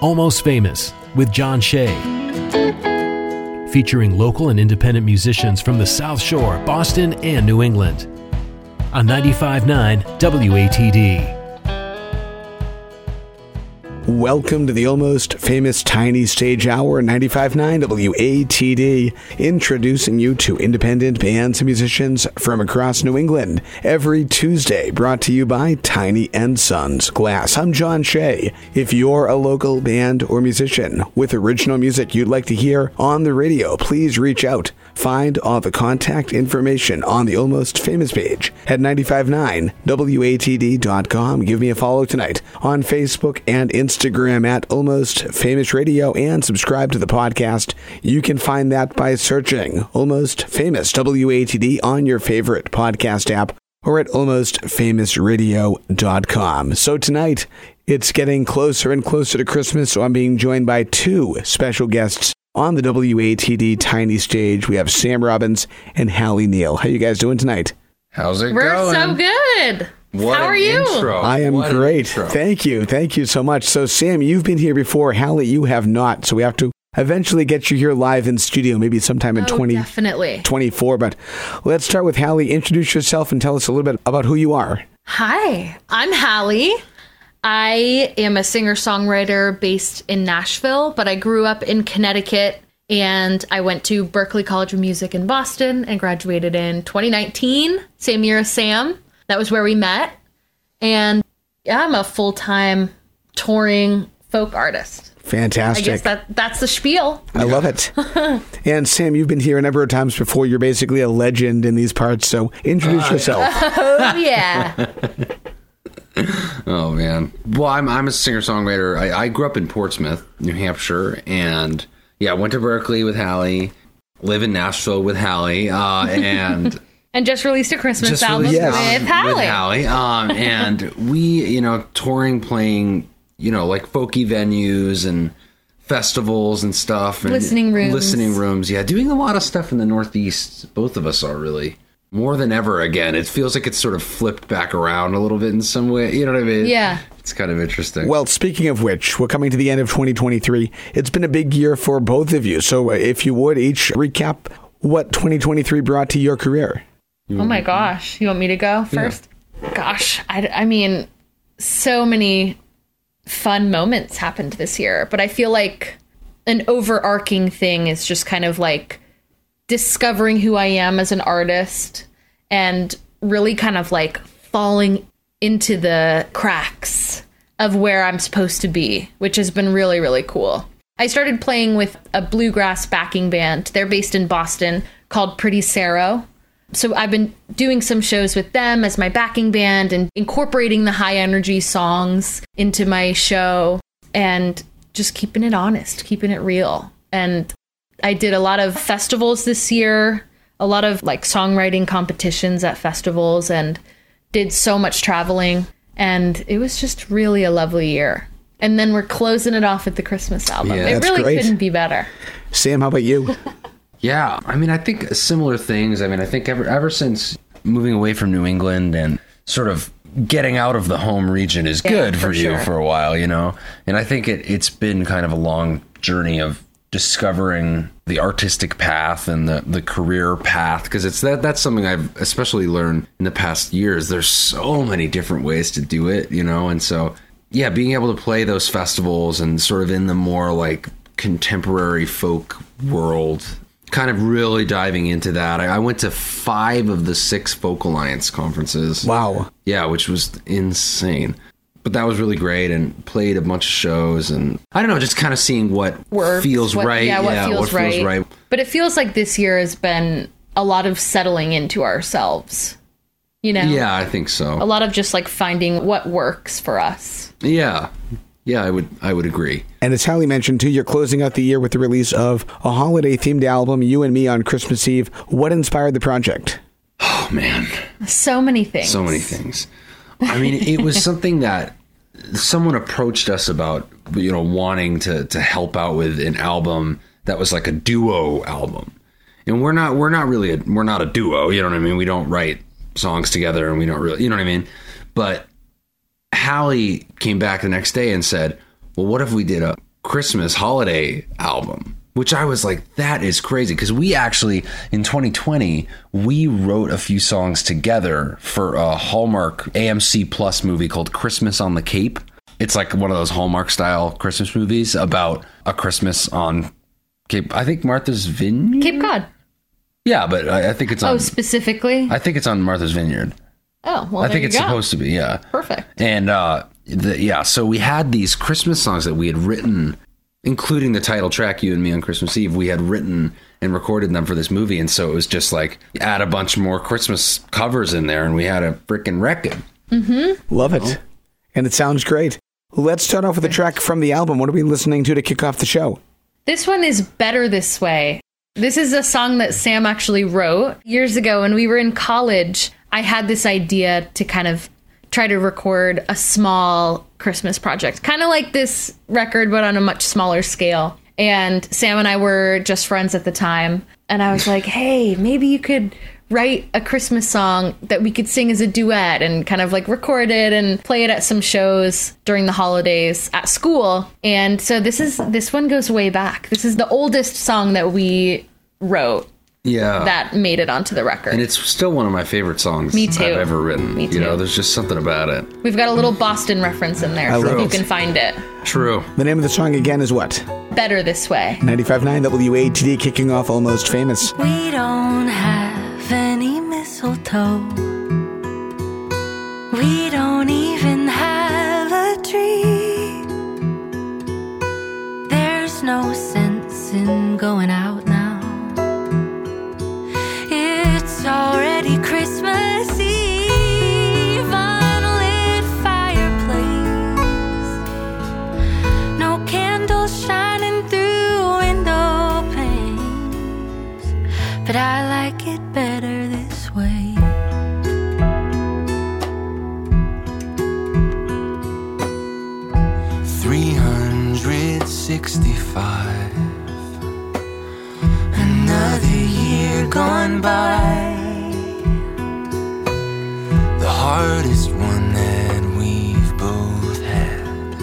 Almost Famous with John Shea. Featuring local and independent musicians from the South Shore, Boston, and New England. On 95.9 WATD. Welcome to the almost famous Tiny Stage Hour 95.9 WATD, introducing you to independent bands and musicians from across New England. Every Tuesday, brought to you by Tiny and Sons Glass. I'm John Shea. If you're a local band or musician with original music you'd like to hear on the radio, please reach out. Find all the contact information on the Almost Famous page at 959watd.com. Give me a follow tonight on Facebook and Instagram at Almost Famous Radio and subscribe to the podcast. You can find that by searching Almost Famous WATD on your favorite podcast app or at almostfamousradio.com. So tonight, it's getting closer and closer to Christmas, so I'm being joined by two special guests on the WATD tiny stage. We have Sam Robbins and Halley Neal. How you guys doing tonight? How's it going? We're going? so good. What How are you? Intro. I am What great. Thank you. Thank you so much. So, Sam, you've been here before. Halley, you have not. So, we have to eventually get you here live in studio, maybe sometime in Oh, 2024. definitely. But let's start with Halley. Introduce yourself and tell us a little bit about who you are. Hi, I'm Halley. I am a singer songwriter based in Nashville, but I grew up in Connecticut and I went to Berklee College of Music in Boston and graduated in 2019, same year as Sam. That was where we met. And yeah, I'm a full time touring folk artist. Fantastic. I guess that that's the spiel. I love it. and Sam, you've been here a number of times before. You're basically a legend in these parts. So introduce oh, yourself. Oh yeah. Oh man. Well, I'm I'm a singer songwriter. I, I grew up in Portsmouth, New Hampshire, and yeah, went to Berklee with Halley. Live in Nashville with Halley, uh, and and just released a Christmas just album released Yes. with Halley. With Halley. Um, and we, you know, touring, playing, you know, like folky venues and festivals and stuff. And Listening rooms. Listening rooms. Yeah, doing a lot of stuff in the Northeast. Both of us are really more than ever. Again, it feels like it's sort of flipped back around a little bit in some way. You know what I mean? Yeah. It's kind of interesting. Well, speaking of which, we're coming to the end of 2023. It's been a big year for both of you. So, uh, if you would each recap what 2023 brought to your career. Oh my gosh. You want me to go first? Gosh. I, I mean, so many fun moments happened this year, but I feel like an overarching thing is just kind of like discovering who I am as an artist and really kind of like falling into the cracks of where I'm supposed to be, which has been really, really cool. I started playing with a bluegrass backing band. They're based in Boston called Pretty Saro. So I've been doing some shows with them as my backing band and incorporating the high energy songs into my show and just keeping it honest, keeping it real. And I did a lot of festivals this year, a lot of like songwriting competitions at festivals and did so much traveling and it was just really a lovely year. And then we're closing it off with the Christmas album. Yeah, it that's really great. couldn't be better. Sam, how about you? Yeah, I mean, I think similar things. I mean, I think ever ever since moving away from New England and sort of getting out of the home region is good for, for you sure. for a while, you know. And I think it it's been kind of a long journey of discovering the artistic path and the the career path because it's that that's something I've especially learned in the past years. There's so many different ways to do it, you know, and so yeah, being able to play those festivals and sort of in the more like contemporary folk world kind of really diving into that. I, I went to five of the six Folk Alliance conferences. Wow. Yeah, which was insane. But that was really great and played a bunch of shows and I don't know, just kind of seeing what Works, feels what- right. Yeah, what, feels, right. right. But it feels like this year has been a lot of settling into ourselves. You know? Yeah, I think so. A lot of just like finding what works for us. Yeah. Yeah, I would I would agree. And as Halley mentioned too, you're closing out the year with the release of a holiday themed album, You and Me on Christmas Eve. What inspired the project? Oh man. So many things. so many things. I mean, it was something that someone approached us about, you know, wanting to to help out with an album that was like a duo album. And we're not we're not really a, we're not a duo, you know what I mean? We don't write songs together and we don't really, you know what I mean? But Halley came back the next day and said, "Well, what if we did a Christmas holiday album, which I was like, that is crazy. Because we actually, in 2020, we wrote a few songs together for a Hallmark AMC Plus movie called Christmas on the Cape. It's like one of those Hallmark style Christmas movies about a Christmas on Cape. I think Martha's Vineyard. Cape Cod. Yeah, but I, I think it's on. Oh, specifically. I think it's on Martha's Vineyard. Oh, well, I think it's go. supposed to be. Yeah. Perfect. And uh, the, yeah, so we had these Christmas songs that we had written, including the title track "You and Me on Christmas Eve." We had written and recorded them for this movie, and so it was just like add a bunch more Christmas covers in there, and we had a freaking record. Mm-hmm. Love it. And it sounds great. Let's start off with a track from the album. What are we listening to to kick off the show? This one is Better This Way. This is a song that Sam actually wrote years ago when we were in college. I had this idea to kind of try to record a small Christmas project, kind of like this record, but on a much smaller scale. And Sam and I were just friends at the time. And I was like, hey, maybe you could write a Christmas song that we could sing as a duet and kind of like record it and play it at some shows during the holidays at school. And so this is this one goes way back. This is the oldest song that we wrote Yeah, that made it onto the record. and it's still one of my favorite songs Me too. I've ever written. Me too. You know, there's just something about it. We've got a little Boston reference in there, I so love if you can find it. True. The name of the song again is what? Better this way. 95.9 WATD kicking off Almost Famous. We don't have any mistletoe. We don't even have a tree. There's no sense in going out by. The hardest one that we've both had.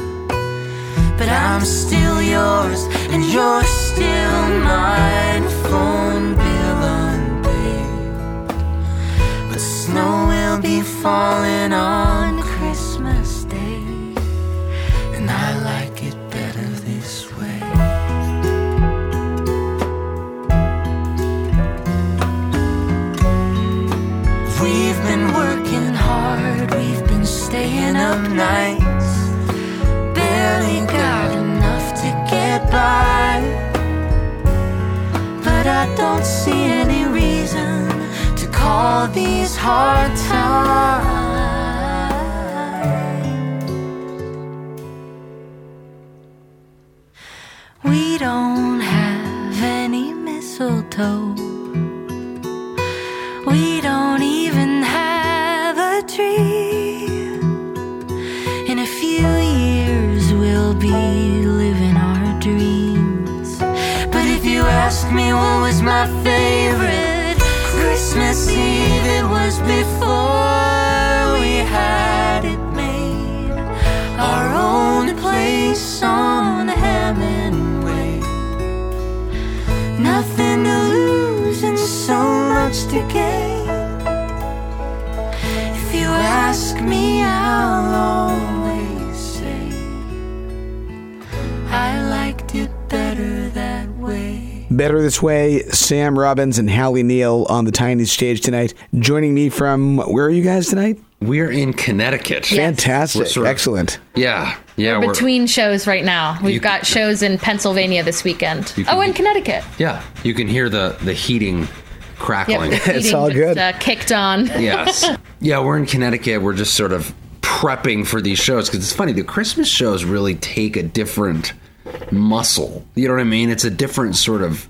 But I'm still yours, and you're still mine. Phone nights. Barely got enough to get by. But I don't see any reason to call these hard times. Way, Sam Robbins and Halley Neal on the tiny stage tonight. Joining me from, where are you guys tonight? We're in Connecticut. Yeah. Fantastic. Sort of- Excellent. Yeah, yeah. We're between shows right now. We've You- got shows in Pennsylvania this weekend. Can- Oh, and Connecticut. Yeah, you can hear the the heating crackling. Yep, the It's heating all just, good. Uh, kicked on. yes. Yeah, we're in Connecticut. We're just sort of prepping for these shows because it's funny. The Christmas shows really take a different muscle. You know what I mean? It's a different sort of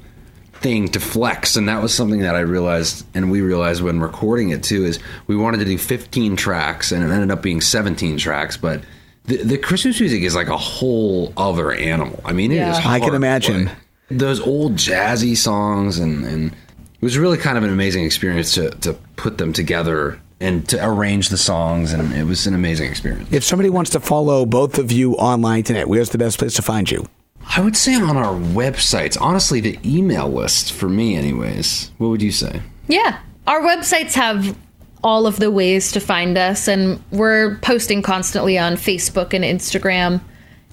thing to flex, and that was something that I realized, and we realized when recording it too, is we wanted to do 15 tracks, and it ended up being 17 tracks, but. The, the Christmas music is like a whole other animal. I mean, it is. Yeah. I hard can imagine. those old jazzy songs and, and it was really kind of an amazing experience to, to put them together and to arrange the songs and it was an amazing experience If somebody wants to follow both of you online tonight, where's the best place to find you? I would say on our websites. Honestly, the email list for me, anyways. What would you say? Yeah. Our websites have all of the ways to find us, and we're posting constantly on Facebook and Instagram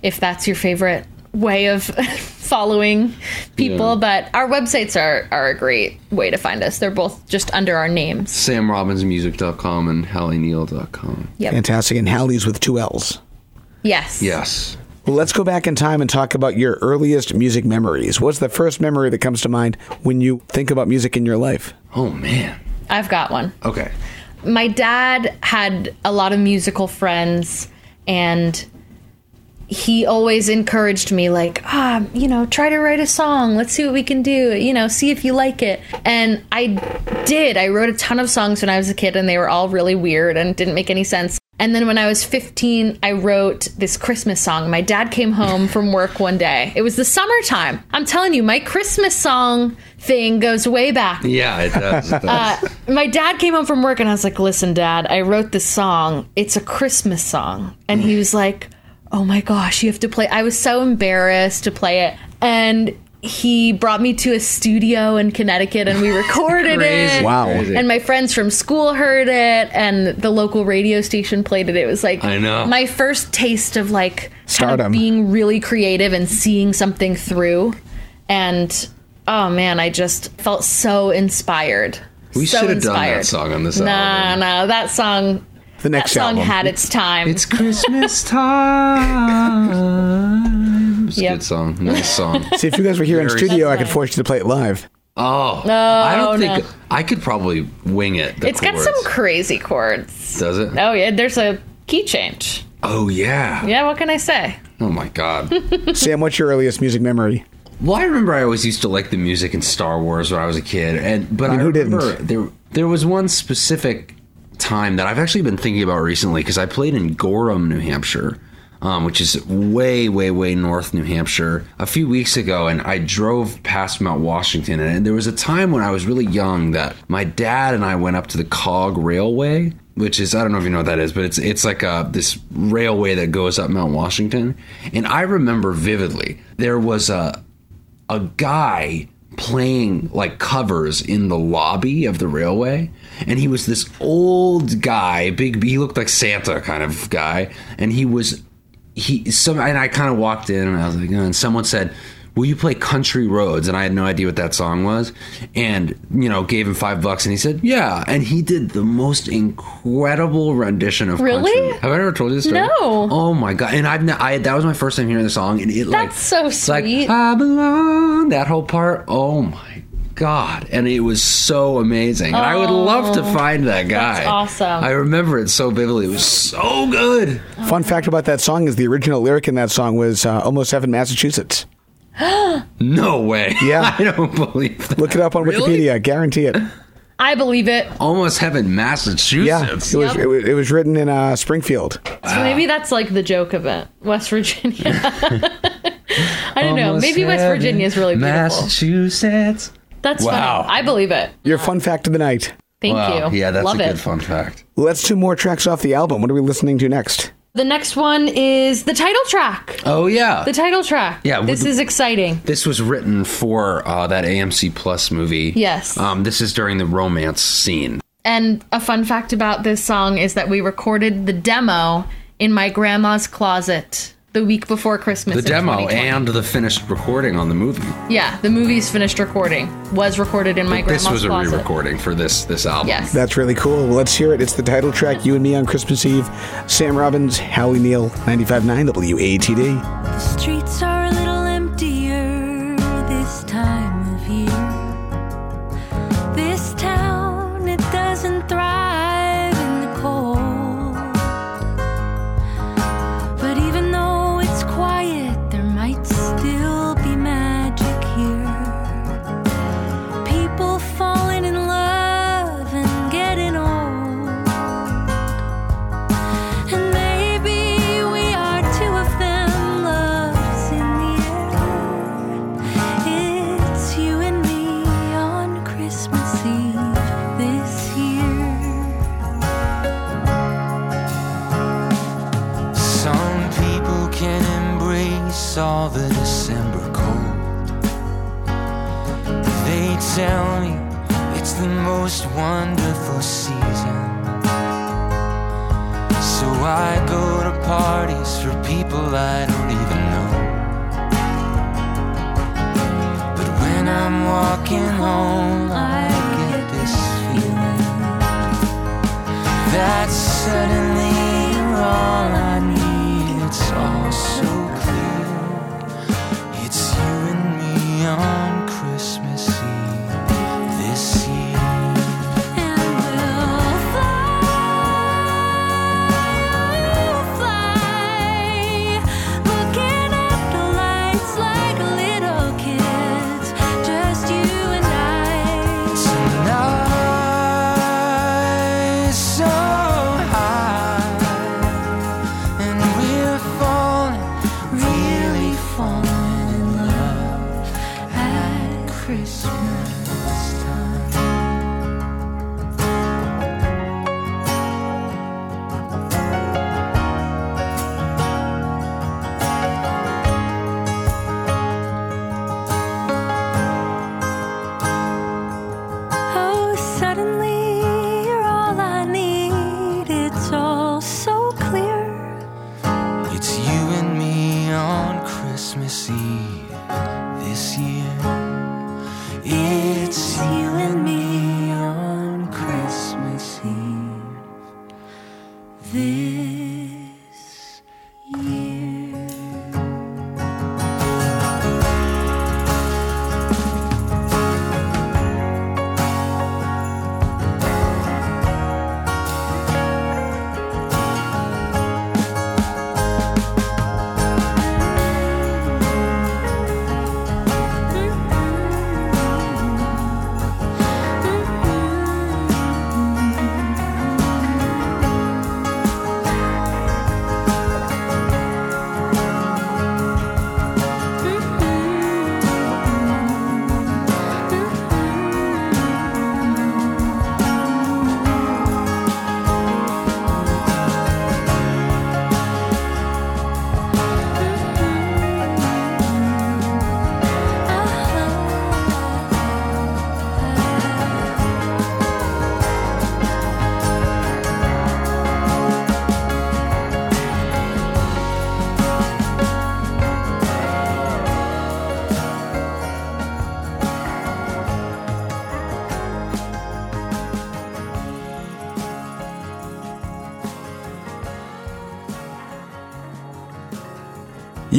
if that's your favorite way of following people. Yeah. But our websites are, are a great way to find us. They're both just under our names. SamRobbinsMusic.com and HalleyNeal.com. Yep. Fantastic. And Halley's with two L's. Yes. Yes. Well, let's go back in time and talk about your earliest music memories. What's the first memory that comes to mind when you think about music in your life? Oh man. I've got one. Okay. my dad had a lot of musical friends and he always encouraged me like ah you know try to write a song let's see what we can do you know see if you like it and i did i wrote a ton of songs when i was a kid and they were all really weird and didn't make any sense and then when i was 15 i wrote this christmas song my dad came home from work one day it was the summertime i'm telling you my christmas song thing goes way back Yeah, it does. It does. uh, my dad came home from work and I was like, listen, dad, I wrote this song. It's a Christmas song. And he was like, oh my gosh, you have to play. I was so embarrassed to play it. And he brought me to a studio in Connecticut and we recorded Crazy. it. Wow. Crazy. And my friends from school heard it and the local radio station played it. It was like I know. my first taste of like kind of being really creative and seeing something through. And oh man, I just felt so inspired. We so should have done that song on this Nah, album. no, that song. The That next song album. had its time. It's Christmas time. It's a Yep. good song. Nice song. See, if you guys were here in Very- studio, I could force you to play it live. Oh, no, I don't no. think I could probably wing it. the It's got chords. some crazy chords. Does it? Oh yeah, there's a key change. Oh yeah. Yeah, what can I say? Oh my god. Sam, what's your earliest music memory? Well, I remember I always used to like the music in Star Wars when I was a kid, and but I, mean, who didn't? remember there there was one specific time that I've actually been thinking about recently because I played in Gorham, New Hampshire, um, which is way, way, way north New Hampshire, a few weeks ago, and I drove past Mount Washington, and there was a time when I was really young that my dad and I went up to the Cog Railway. Which is I don't know if you know what that is, but it's it's like a this railway that goes up Mount Washington, and I remember vividly there was a a guy playing like covers in the lobby of the railway and he was this old guy big he looked like santa kind of guy and he was he some and i kind of walked in and i was like oh, and someone said will you play country roads and i had no idea what that song was and you know gave him five bucks and he said yeah and he did the most incredible rendition of Really? country have i ever told you this story No. oh my god and i've I, that was my first time hearing the song and it like That's so it's like sweet. I belong. That whole part. Oh my god! And it was so amazing. And I would love to find that guy. That's awesome. I remember it so vividly. It was so good. Fun fact about that song is the original lyric in that song was uh, "Almost Heaven, Massachusetts." No way. Yeah. I don't believe that. Look it up on Really? Wikipedia. Guarantee it. I believe it. Almost heaven, Yeah, Massachusetts. it was, it was. It was written in uh, Springfield. So maybe that's like the joke of it. West Virginia. I don't know. Maybe West Virginia is really beautiful. Massachusetts. That's Wow. funny. I believe it. Your fun fact of the night. Thank wow. you. Yeah, that's Love a it. good fun fact. Let's do more tracks off the album. What are we listening to next? The next one is the title track. Oh yeah. The title track. Yeah, This would- is exciting. This was written for uh, that AMC Plus movie. Yes. Um, this is during the romance scene. And a fun fact about this song is that we recorded the demo in my grandma's closet the week before Christmas. The demo and the finished recording on the movie. yeah, the movie's finished recording was recorded in my grandma's This was a closet. re-recording for this this album. Yes. That's really cool. Well, let's hear it. It's the title track, You and Me on Christmas Eve. Sam Robbins, Halley Neal, 95.9 WATD. The streets are a little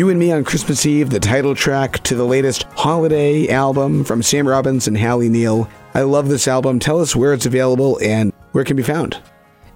You and Me on Christmas Eve, the title track to the latest holiday album from Sam Robbins and Halley Neal. I love this album. Tell us where it's available and where it can be found.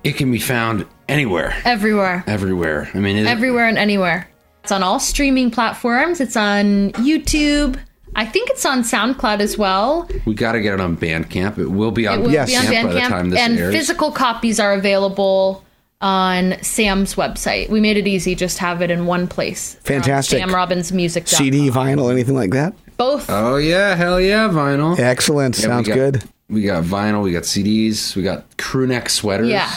It can be found anywhere, Everywhere. everywhere. I mean, it, Everywhere and anywhere. It's on all streaming platforms. It's on YouTube. I think it's on SoundCloud as well. we got to get it on Bandcamp. It will be on It will Yes. be on Bandcamp by the time Bandcamp. this And airs. physical copies are available on Sam's website. We made it easy, just have it in one place. Fantastic. Sam Robbins Music. CD, vinyl, anything like that? Both. Oh yeah, hell yeah, vinyl. Excellent. Yeah, we Sounds got- good. We got vinyl. We got CDs. We got crew neck sweaters. yeah.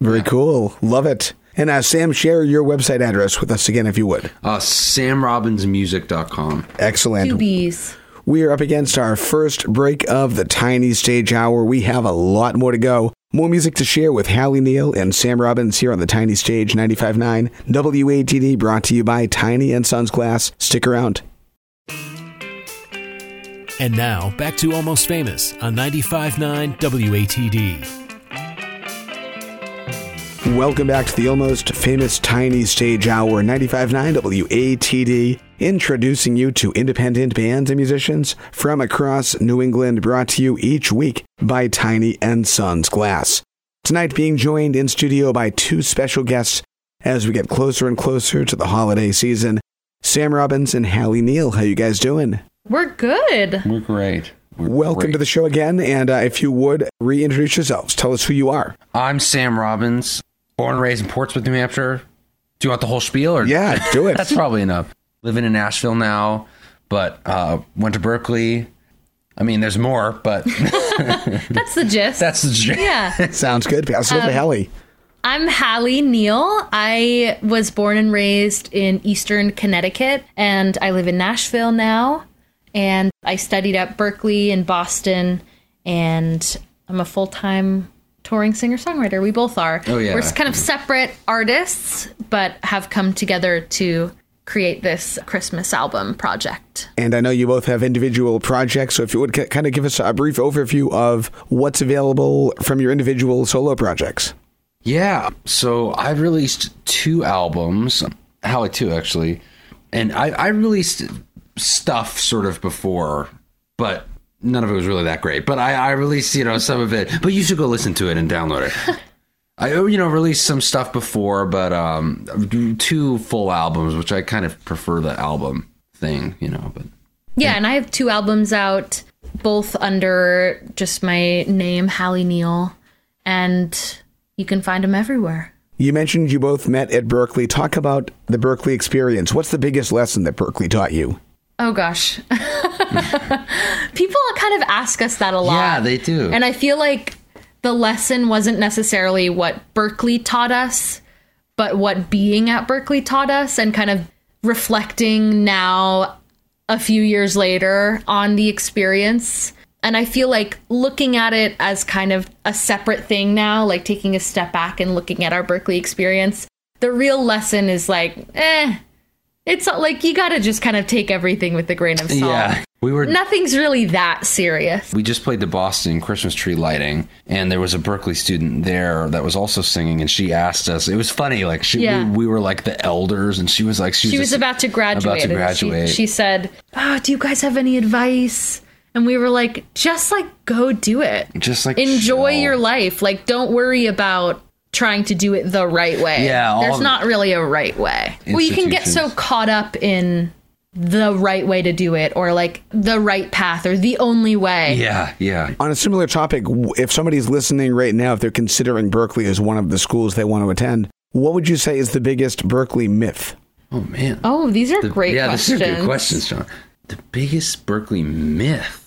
Very cool. Love it. And uh, Sam, share your website address with us again if you would. Uh, SamRobbinsMusic.com. Excellent. Two B's. We are up against our first break of the Tiny Stage Hour. We have a lot more to go. More music to share with Halley Neal and Sam Robbins here on the Tiny Stage 95.9 WATD brought to you by Tiny and Sons Glass. Stick around. And now, back to Almost Famous on 95.9 WATD. Welcome back to the almost famous Tiny Stage Hour 95.9 WATD, introducing you to independent bands and musicians from across New England, brought to you each week by Tiny and Sons Glass. Tonight being joined in studio by two special guests as we get closer and closer to the holiday season. Sam Robbins and Halley Neal, how you guys doing? We're good. We're great. We're Welcome great. to the show again, and uh, if you would reintroduce yourselves, tell us who you are. I'm Sam Robbins, born and raised in Portsmouth, New Hampshire. Do you want the whole spiel? Or Yeah, do it. That's probably enough. Living in Nashville now, but uh, went to Berklee. I mean, there's more, but That's the gist. that's the gist. yeah. Sounds good. Pass it over Um, to Halley. I'm Halley Neal. I was born and raised in Eastern Connecticut, and I live in Nashville now. And I studied at Berklee in Boston, and I'm a full time touring singer songwriter. We both are. Oh, yeah. We're kind of separate artists, but have come together to create this Christmas album project. And I know you both have individual projects, so if you would k- kind of give us a brief overview of what's available from your individual solo projects. Yeah. So I've released two albums, Halley two actually, and I, I released stuff sort of before, but none of it was really that great. But I, I released you know some of it. But you should go listen to it and download it. I you know released some stuff before, but um, two full albums, which I kind of prefer the album thing, you know. But Yeah, and I have two albums out, both under just my name, Halley Neal, and you can find them everywhere. You mentioned you both met at Berklee. Talk about the Berklee experience. What's the biggest lesson that Berklee taught you? Oh gosh. People kind of ask us that a lot. Yeah, they do. And I feel like the lesson wasn't necessarily what Berklee taught us, but what being at Berklee taught us and kind of reflecting now a few years later on the experience. And I feel like looking at it as kind of a separate thing now, like taking a step back and looking at our Berklee experience, the real lesson is like, eh, it's like you gotta just kind of take everything with a grain of salt. yeah, we were Nothing's really that serious. we just played the Boston Christmas tree lighting, and there was a Berklee student there that was also singing, and she asked us. It was funny, like she, Yeah. we, we were like the elders, and she was like, she was, she was about to graduate. About to graduate. She, she said, "Oh, do you guys have any advice?" And we were like, "Just like go do it. Just, like, enjoy chill. your life. Like don't worry about trying to do it the right way. Yeah, there's not really a right way. Well, you can get so caught up in the right way to do it, or like the right path, or the only way. yeah, yeah. On a similar topic, if somebody's listening right now, if they're considering Berklee as one of the schools they want to attend, what would you say is the biggest Berklee myth? Oh man. Oh, these are The- great yeah, questions. these are good questions, John. The biggest Berklee myth.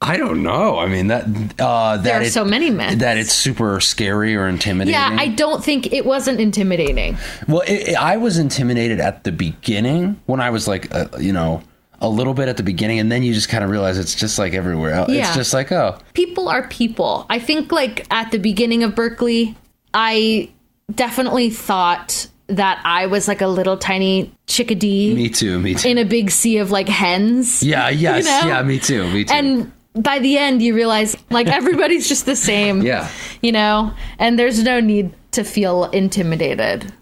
I don't know. I mean that uh, that There are it- so many myths. that it's super scary or intimidating. Yeah, I don't think it wasn't intimidating. Well, it, it- I was intimidated at the beginning when I was like, uh, you know, a little bit at the beginning, and then you just kind of realize it's just like everywhere else. Yeah. It's just like, oh, people are people. I think like at the beginning of Berklee, I definitely thought that I was like a little tiny chickadee me too, me too. in a big sea of like hens. yeah, yes, know? yeah, me too, me too. And by the end you realize like everybody's just the same. yeah, You know, and there's no need to feel intimidated.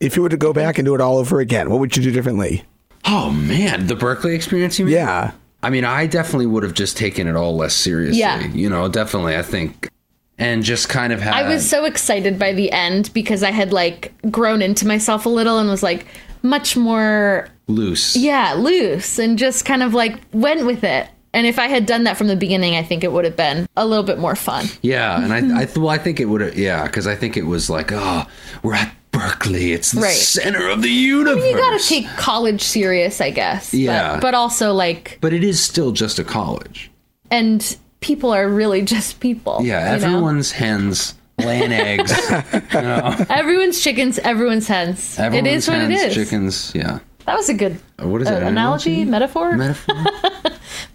If you were to go back and do it all over again, what would you do differently? oh man, the Berklee experience. You mean? Yeah. I mean, I definitely would have just taken it all less seriously. Yeah. You know, definitely. I think, and just kind of had. I was so excited by the end because I had like grown into myself a little and was like much more loose. yeah, loose and just kind of like went with it. And if I had done that from the beginning, I think it would have been a little bit more fun. Yeah, and I, I well, I think it would have. Yeah, because I think it was like, oh, we're at Berklee. It's the Right. center of the universe. I mean, You gotta take college serious, I guess. Yeah. But, but also like, but it is still just a college. and people are really just people. Yeah, you know? everyone's hens laying eggs. you know, everyone's chickens, everyone's hens. everyone's it is what it is. Chickens. Yeah. That was a good What is uh, it? an analogy, metaphor. Metaphor.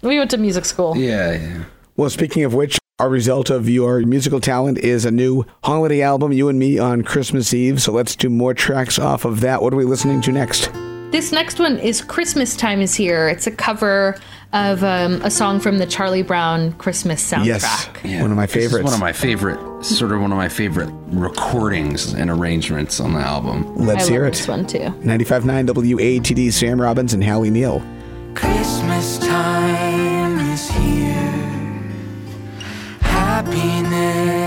We went to music school. yeah, yeah. Well, speaking of which, our result of your musical talent is a new holiday album, You and Me on Christmas Eve. So let's do more tracks off of that. What are we listening to next? This next one is Christmas Time is Here. It's a cover of um, a song from the Charlie Brown Christmas soundtrack. Yes. Yeah. One of my This is favorites. one of my favorite, sort of one of my favorite recordings and arrangements on the album. Let's I hear love it. this one too. 95.9 WATD, Sam Robbins and Halley Neal. Christmas time is here. Happiness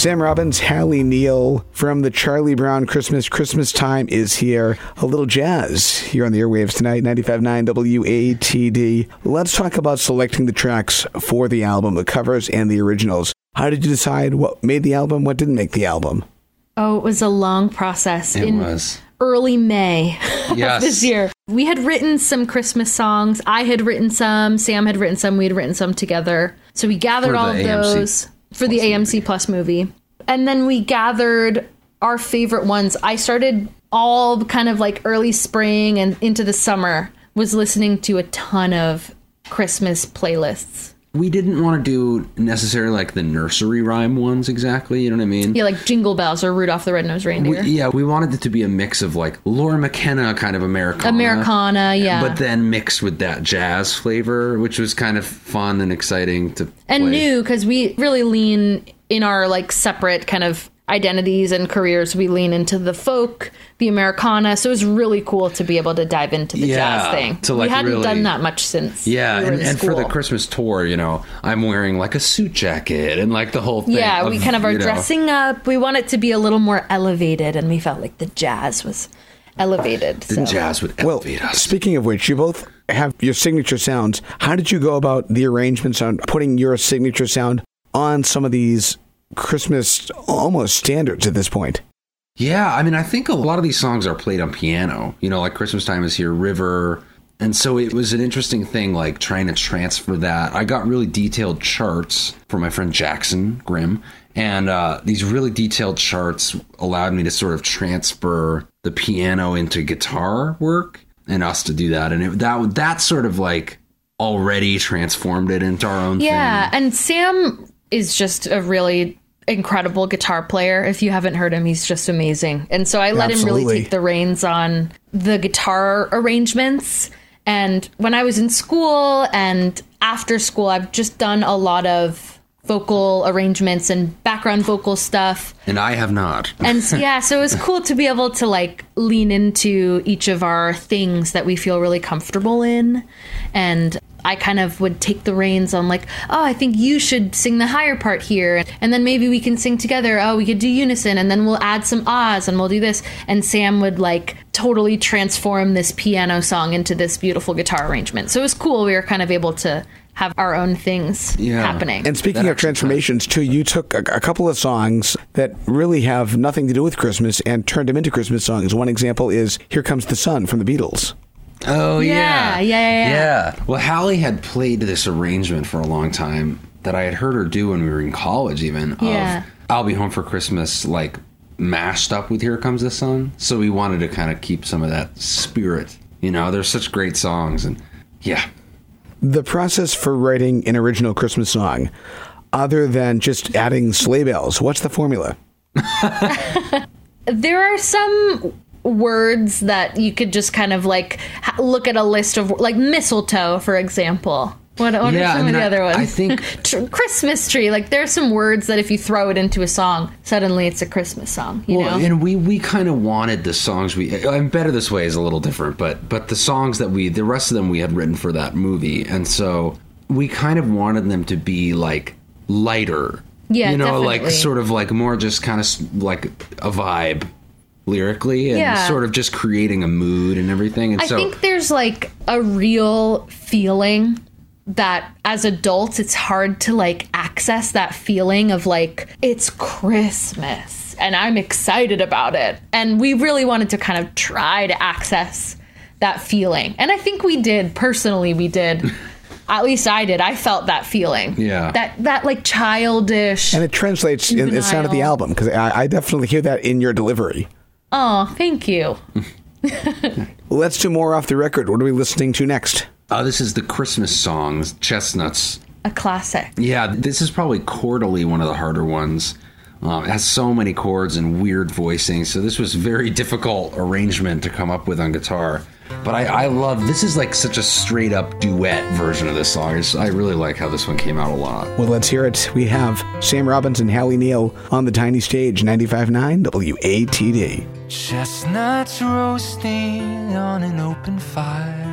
Sam Robbins, Halley Neal from the Charlie Brown Christmas Christmas Time is here. A little jazz here on the airwaves tonight, 95.9 WATD. Let's talk about selecting the tracks for the album, the covers and the originals. How did you decide what made the album, what didn't make the album? Oh, it was a long process. It in was. early May Yes. of this year. We had written some Christmas songs. I had written some. Sam had written some. We had written some together. So we gathered For all of AMC those for the AMC Plus movie. And then we gathered our favorite ones. I started all kind of like early spring and into the summer was listening to a ton of Christmas playlists. We didn't want to do necessarily like the nursery rhyme ones exactly. You know what I mean? Yeah, like Jingle Bells or Rudolph the Red-Nosed Reindeer. We, yeah, we wanted it to be a mix of like Lori McKenna kind of Americana. Americana, yeah. But then mixed with that jazz flavor, which was kind of fun and exciting to and play. new because we really lean in our like separate kind of identities and careers we lean into the folk the americana so it was really cool to be able to dive into the Yeah, jazz thing to, like, we hadn't really- done that much since Yeah, we and, and for the. Christmas tour, you know, I'm wearing like a suit jacket and like the whole thing. yeah we kind of are you know, dressing up we want it to be a little more elevated and we felt like the jazz was elevated The so. jazz would Well, elevate us. speaking of which, you both have your signature sounds. How did you go about the arrangements on putting your signature sound on some of these Christmas almost standards at this point? Yeah, I mean, I think a lot of these songs are played on piano. You know, like Christmas Time is Here, River. And so it was an interesting thing, like trying to transfer that. I got really detailed charts from my friend Jackson Grimm. And uh, these really detailed charts allowed me to sort of transfer the piano into guitar work and us to do that. And it, that that sort of like already transformed it into our own yeah thing. and sam is just a really incredible guitar player. If you haven't heard him he's just amazing. And so i let him really take the reins on the guitar arrangements. And when i was in school and after school i've just done a lot of vocal arrangements and background vocal stuff. And I have not. and so, yeah, so it was cool to be able to like lean into each of our things that we feel really comfortable in. And I kind of would take the reins on like, oh, I think you should sing the higher part here. And then maybe we can sing together. Oh, we could do unison and then we'll add some ahs and we'll do this. And Sam would like totally transform this piano song into this beautiful guitar arrangement. So it was cool. We were kind of able to have our own things Yeah. happening. And speaking That of transformations, too, you took a, a couple of songs that really have nothing to do with Christmas and turned them into Christmas songs. One example is "Here Comes the Sun" from the Beatles. Oh Yeah, yeah, yeah, yeah. Well, Halley had played this arrangement for a long time that I had heard her do when we were in college, even. Yeah. Of "I'll Be Home for Christmas," like mashed up with "Here Comes the Sun." So we wanted to kind of keep some of that spirit. You know, there's such great songs, and yeah, The process for writing an original Christmas song, other than just adding sleigh bells, what's the formula? there are some words that you could just kind of like look at a list of like mistletoe for example. What, what Yeah, are some of the I- other ones? I think- christmas tree. Like there's some words that if you throw it into a song suddenly it's a christmas song you well, know? and we we kind of wanted the songs we. And better this way is a little different, but but the songs that we the rest of them we had written for that movie, and so we kind of wanted them to be like lighter. Yeah, you know, like sort of like more just kind of like a vibe lyrically, and Yeah. sort of just creating a mood and everything. And I so think there's like a real feeling that as adults it's hard to like access that feeling of like it's Christmas and I'm excited about it. And we really wanted to kind of try to access that feeling. And I think we did, personally we did. At least I did. I felt that feeling. Yeah. That that like childish. And it translates in the sound of the album because I, I definitely hear that in your delivery. Oh, thank you. Let's do more off the record. What are we listening to next? uh, this is the Christmas songs, Chestnuts. A classic. Yeah, this is probably chordally one of the harder ones. Uh, it has so many chords and weird voicing, so this was very difficult arrangement to come up with on guitar. But I, I love this is like such a straight up duet version of this song. It's, I really like how this one came out a lot. Well, let's hear it. We have Sam Robbins and Halley Neal on the tiny stage, 95.9 WATD. Chestnuts roasting on an open fire.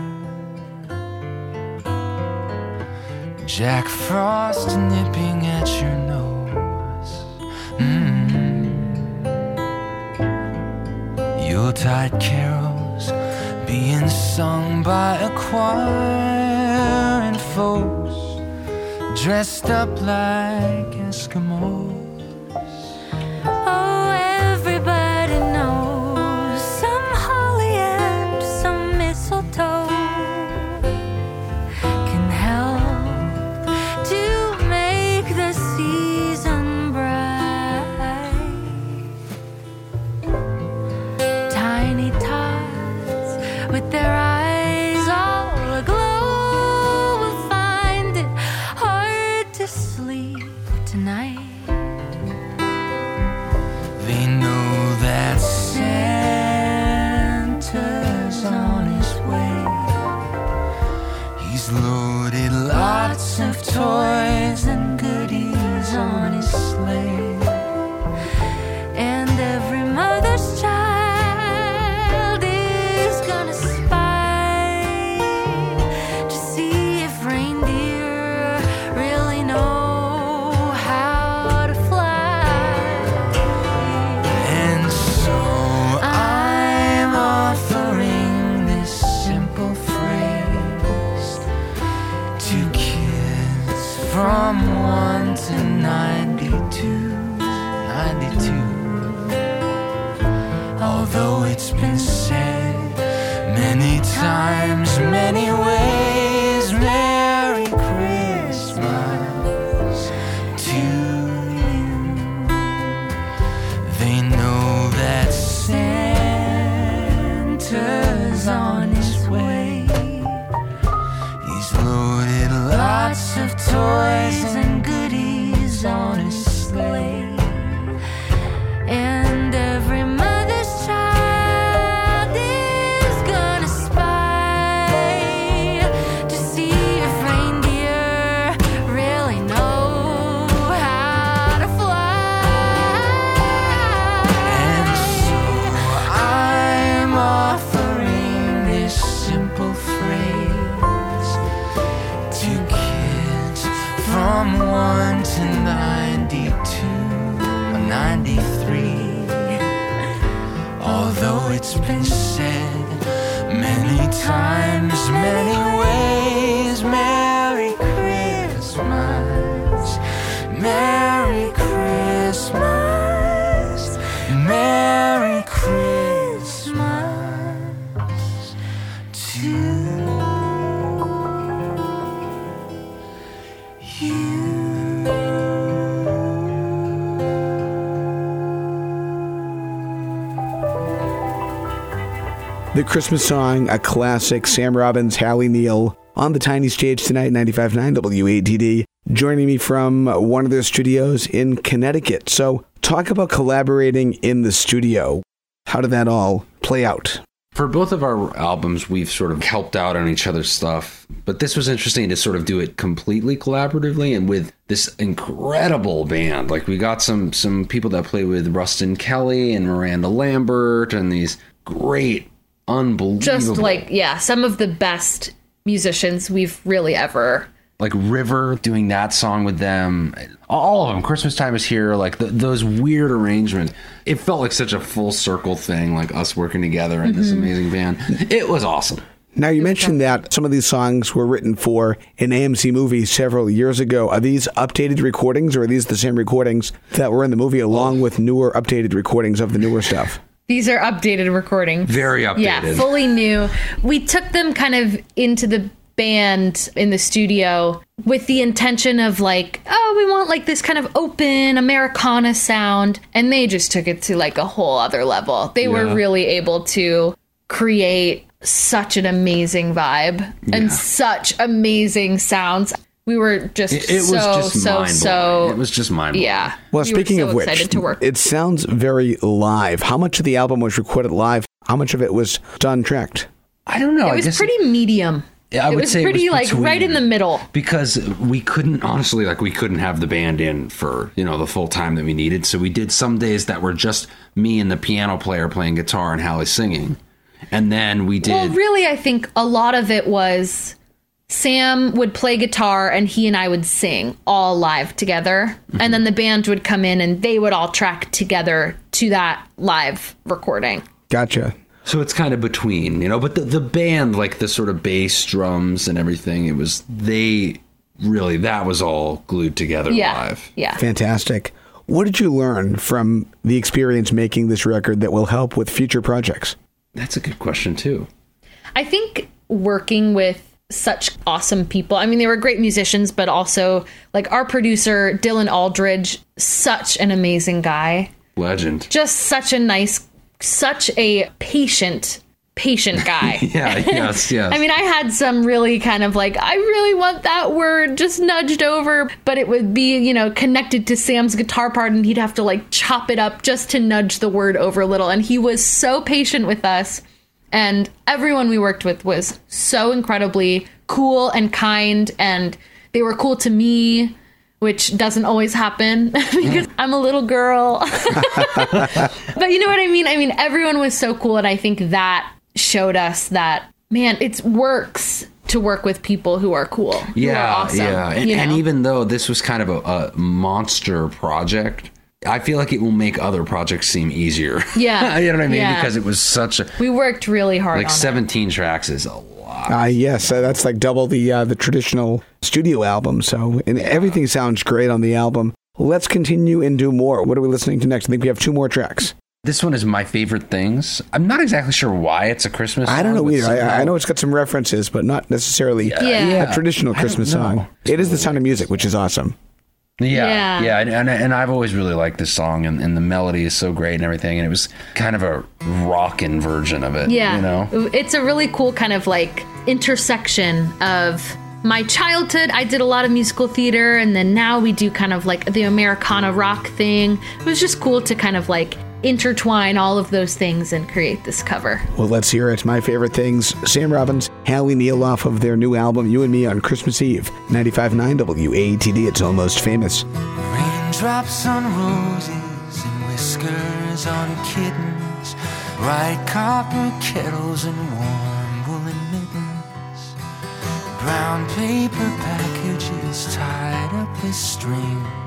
Jack Frost nipping at your nose. Mm. Yuletide carols being sung by a choir and folks dressed up like Eskimos. Although it's been said many times, many ways, The Christmas song, a classic, Sam Robbins, Halley Neal on the tiny stage tonight, 95.9 WATD, joining me from one of their studios in Connecticut. So, talk about collaborating in the studio. How did that all play out? For both of our albums, we've sort of helped out on each other's stuff, but this was interesting to sort of do it completely collaboratively and with this incredible band. Like we got some some people that play with Rustin Kelly and Miranda Lambert and these great, unbelievable, Just like, yeah, some of the best musicians we've really ever. like River doing that song with them. All of them. Christmas time is here. Like the, those weird arrangements. It felt like such a full circle thing. Like us working together in this mm-hmm. amazing band. It was awesome. Now, you mentioned that some of these songs were written for an AMC movie several years ago. Are these updated recordings or are these the same recordings that were in the movie along with newer updated recordings of the newer stuff? These are updated recordings. Very updated. Yeah, fully new. We took them kind of into the band in the studio with the intention of like, oh, we want like this kind of open Americana sound. And they just took it to like a whole other level. They were really able to create such an amazing vibe Yeah. and such amazing sounds. We were just It, it was so, just so, so. It was just mind blowing. yeah. Well, We were speaking so of which, excited to work. it sounds very live. How much of the album was recorded live? How much of it was done tracked? I don't know. it I was guess pretty medium. Yeah, I it would was say it pretty was like between- right in the middle. because we couldn't honestly like we couldn't have the band in for you know the full time that we needed so we did some days that were just me and the piano player playing guitar and Halley singing and then we did Well, really, I think a lot of it was Sam would play guitar and he and I would sing all live together. Mm-hmm. And then the band would come in and they would all track together to that live recording. Gotcha. so it's kind of between you know but the, the band like the sort of bass drums and everything it was they really that was all glued together Yeah. live Yeah. Fantastic. What did you learn from the experience making this record that will help with future projects? that's a good question too I think working with such awesome people. I mean, they were great musicians, but also like our producer, Dylan Aldridge, such an amazing guy. legend Just such a nice, such a patient, patient guy. yeah yes yes I mean, I had some really kind of like, I really want that word just nudged over, but it would be, you know, connected to Sam's guitar part and he'd have to like chop it up just to nudge the word over a little. And he was so patient with us. And everyone we worked with was so incredibly cool and kind. And they were cool to me, which doesn't always happen because I'm a little girl. but you know what I mean? I mean, everyone was so cool, and I think that showed us that man, it works to work with people who are cool. yeah are awesome, yeah and, you and even though this was kind of a, a monster project i feel like it will make other projects seem easier Yeah, you know what i mean yeah. because it was such a we worked really hard. like on it. 17 tracks is a lot Uh, yes, uh, that's like double the uh, the traditional studio album. So, and everything sounds great on the album. Let's continue and do more. What are we listening to next? I think we have two more tracks. this one is my favorite things i'm not exactly sure why it's a christmas song. I don't know either. I, I know it's got some references, but not necessarily Yeah. a traditional Christmas know. song. It is the sound of music, which is awesome. Yeah, Yeah. yeah, and, and and I've always really liked this song, and, and the melody is so great and everything, and it was kind of a rockin' version of it. Yeah. you know, It's a really cool kind of like intersection of my childhood. I did a lot of musical theater, and then now we do kind of like the Americana rock thing. It was just cool to kind of like intertwine all of those things and create this cover. Well, let's hear it. My favorite things. Sam Robbins, Halley Neal off of their new album, You and Me on Christmas Eve. 95.9 WATD. It's almost famous. Raindrops on roses and whiskers on kittens, bright copper kettles and warm woolen mittens, brown paper packages tied up with strings.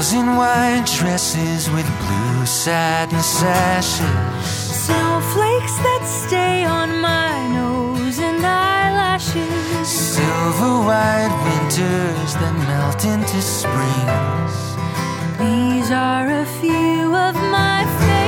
Girls in white dresses with blue satin sashes. snowflakes that stay on my nose and eyelashes. Silver white winters that melt into springs. These are a few of my favorite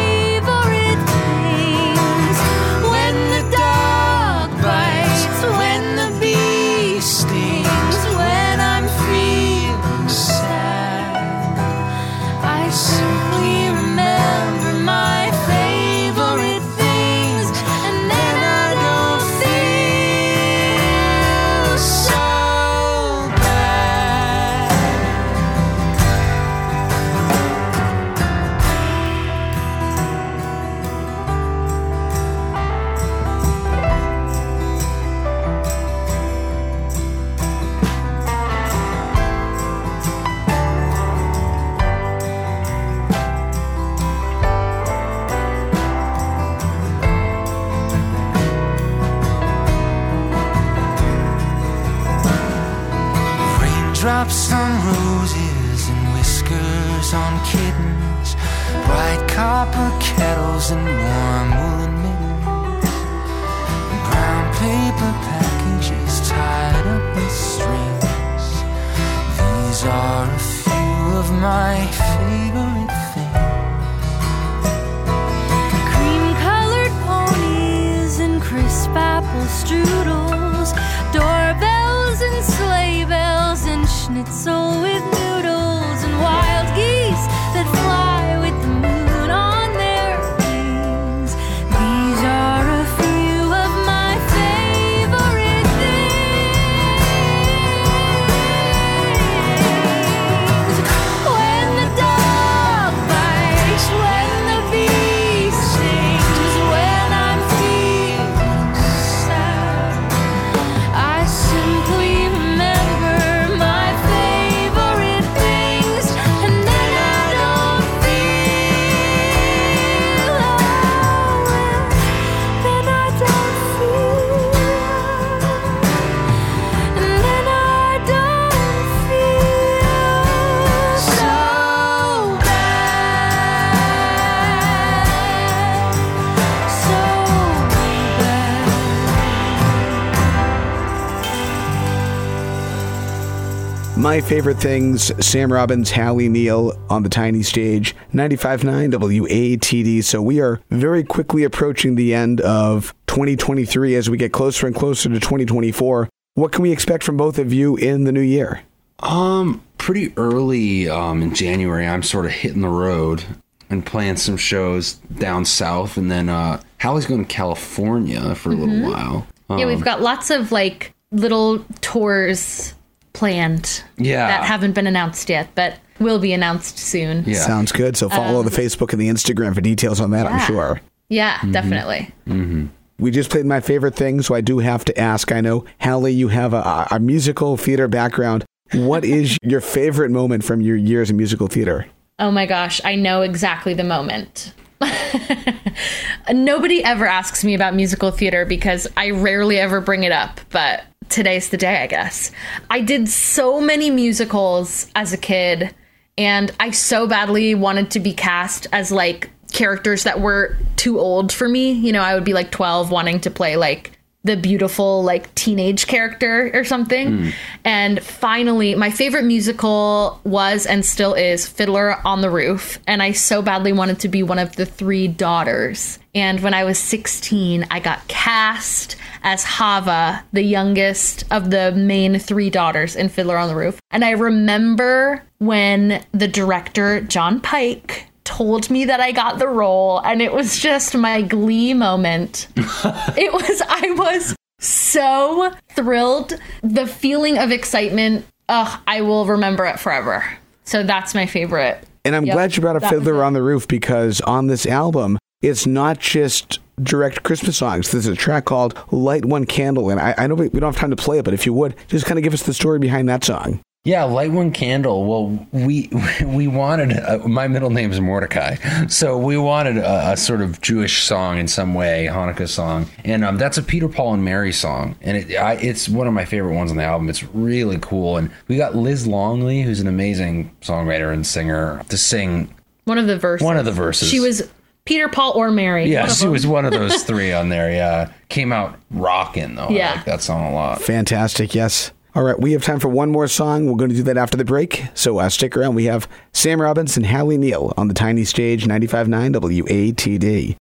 My favorite things Sam Robbins, Halley Neal on the tiny stage, 95.9 WATD. So we are very quickly approaching the end of 2023 as we get closer and closer to 2024. What can we expect from both of you in the new year? Um, pretty early um, in January, I'm sort of hitting the road and playing some shows down south, and then uh, Halley's going to California for a little while. yeah, we've got lots of like little tours planned Yeah. that haven't been announced yet, but will be announced soon. Yeah. Sounds good. So follow the um, Facebook and the Instagram for details on that, I'm yeah. sure. Yeah, mm-hmm. definitely. Mm-hmm. We just played my favorite thing, so I do have to ask. I know, Halley, you have a, a musical theater background. What is your favorite moment from your years in musical theater? Oh my gosh, I know exactly the moment. Nobody ever asks me about musical theater because I rarely ever bring it up, but today's the day, I guess. I did so many musicals as a kid, and I so badly wanted to be cast as like characters that were too old for me. You know, I would be like 12 wanting to play like the beautiful like teenage character or something. Hmm. And finally, my favorite musical was and still is Fiddler on the Roof. And I so badly wanted to be one of the three daughters. And when I was 16, I got cast as Chava, the youngest of the main three daughters in Fiddler on the Roof. And I remember when the director, John Pike, told me that I got the role and it was just my glee moment. it was I was so thrilled. The feeling of excitement, ugh, I will remember it forever. So that's my favorite. And I'm Yep, glad you brought a Fiddler on the Roof because on this album, it's not just direct Christmas songs. There's a track called Light One Candle. And I, I know we, we don't have time to play it, but if you would, just kind of give us the story behind that song. Yeah, light one candle. Well, we we wanted. Uh, my middle name is Mordecai, so we wanted a, a sort of Jewish song in some way, Hanukkah song, and um, that's a Peter Paul and Mary song, and it, I, it's one of my favorite ones on the album. It's really cool, and we got Liz Longley, who's an amazing songwriter and singer, to sing One of the verses. one of the verses. She was Peter, Paul, or Mary. One Yes, of was one of those three on there. Yeah, came out rocking though. Yeah. I like that song a lot. Fantastic. Yes. All right. We have time for one more song. We're going to do that after the break. So uh, stick around. We have Sam Robbins and Halley Neal on the tiny stage 95.9 WATD.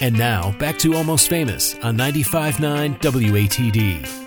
And now, back to Almost Famous on 95.9 WATD.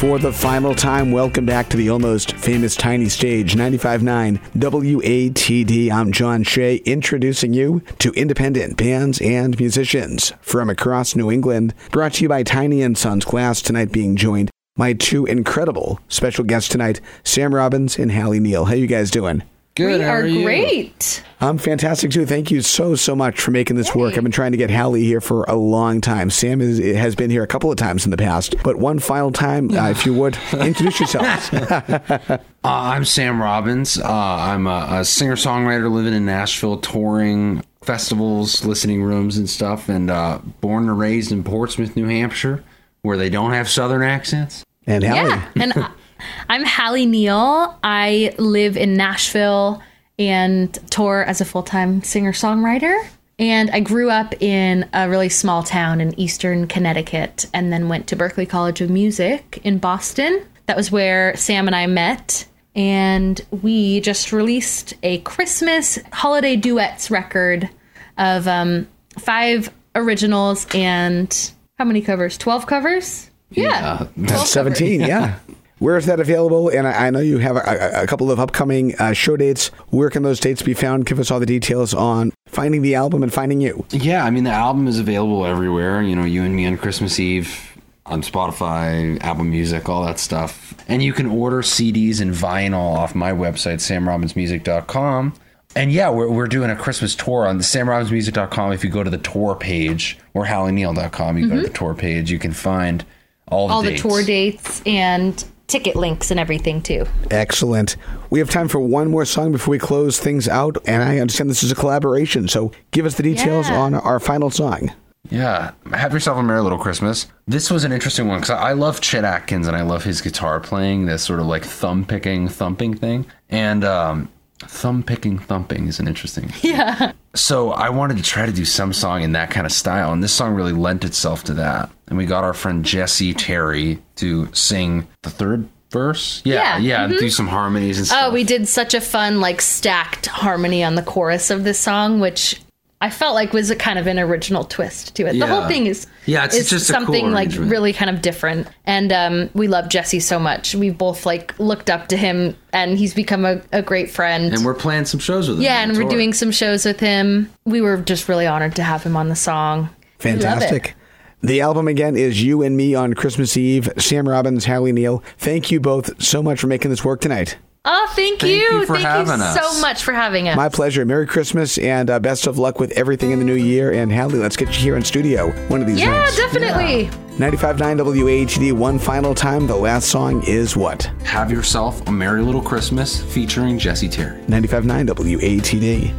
For the final time, welcome back to the almost famous tiny stage 95.9 WATD. I'm John Shea, introducing you to independent bands and musicians from across New England. Brought to you by Tiny and Sons Glass, tonight being joined by two incredible special guests tonight, Sam Robbins and Halley Neal. How you guys doing? Good. We how are you? great. I'm fantastic too. Thank you so so much for making this work. I've been trying to get Halley here for a long time. Sam is, has been here a couple of times in the past, but one final time, uh, if you would introduce yourselves. Uh, I'm Sam Robbins. Uh, I'm a, a singer songwriter living in Nashville, touring festivals, listening rooms, and stuff. And uh, born and raised in Portsmouth, New Hampshire, where they don't have Southern accents. and Halley. Yeah. And I- I'm Halley Neal. I live in Nashville and tour as a full time singer songwriter. And I grew up in a really small town in eastern Connecticut and then went to Berklee College of Music in Boston. That was where Sam and I met. And we just released a Christmas holiday duets record of um, five originals and how many covers? 12 covers? Yeah. That's 17, yeah. Where is that available? And I, I know you have a, a, a couple of upcoming uh, show dates. Where can those dates be found? Give us all the details on finding the album and finding you. Yeah, I mean, the album is available everywhere. You know, You and Me on Christmas Eve on Spotify, Apple Music, all that stuff. And you can order CDs and vinyl off my website, samrobbinsmusic.com. And yeah, we're, we're doing a Christmas tour on the samrobbinsmusic.com. If you go to the tour page or halleyneal.com, you go to the tour page, you can find all the all dates. the tour dates and ticket links and everything too. Excellent. We have time for one more song before we close things out. And I understand this is a collaboration. So give us the details Yeah. on our final song. Yeah, have yourself a merry little Christmas. This was an interesting one because I I love Chet Atkins and I love his guitar playing, this sort of like thumb picking, thumping thing. And um, thumb picking, thumping is an interesting. Yeah. So I wanted to try to do some song in that kind of style, and this song really lent itself to that. And we got our friend Jesse Terry to sing the third verse. Yeah, Yeah, yeah, and do mm-hmm. some harmonies and stuff. Oh, we did such a fun like stacked harmony on the chorus of this song, which I felt like was a kind of an original twist to it. The whole thing is Yeah, it's is just a cool something like really kind of different. And um, we love Jesse so much. We've both like looked up to him, and he's become a, a great friend. and we're playing some shows with him. yeah, and we're tour. doing some shows with him. We were just really honored to have him on the song. We love it. Fantastic. The album again is You and Me on Christmas Eve. Sam Robbins, Halley Neal. Thank you both so much for making this work tonight. Oh, thank, Thank you. you for thank having you us. so much for having us. My pleasure. Merry Christmas and uh, best of luck with everything in the new year. And Halley, let's get you here in studio one of these days. yeah, nights. definitely. 95.9 WATD, one final time. The last song is what? Have yourself a merry little Christmas featuring Jesse Terry. 95.9 WATD.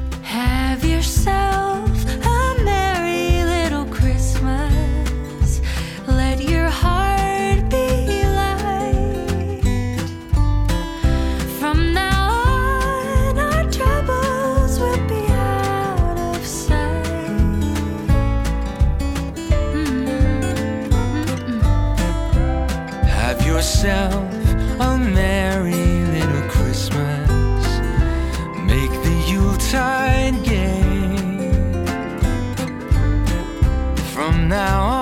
From now on,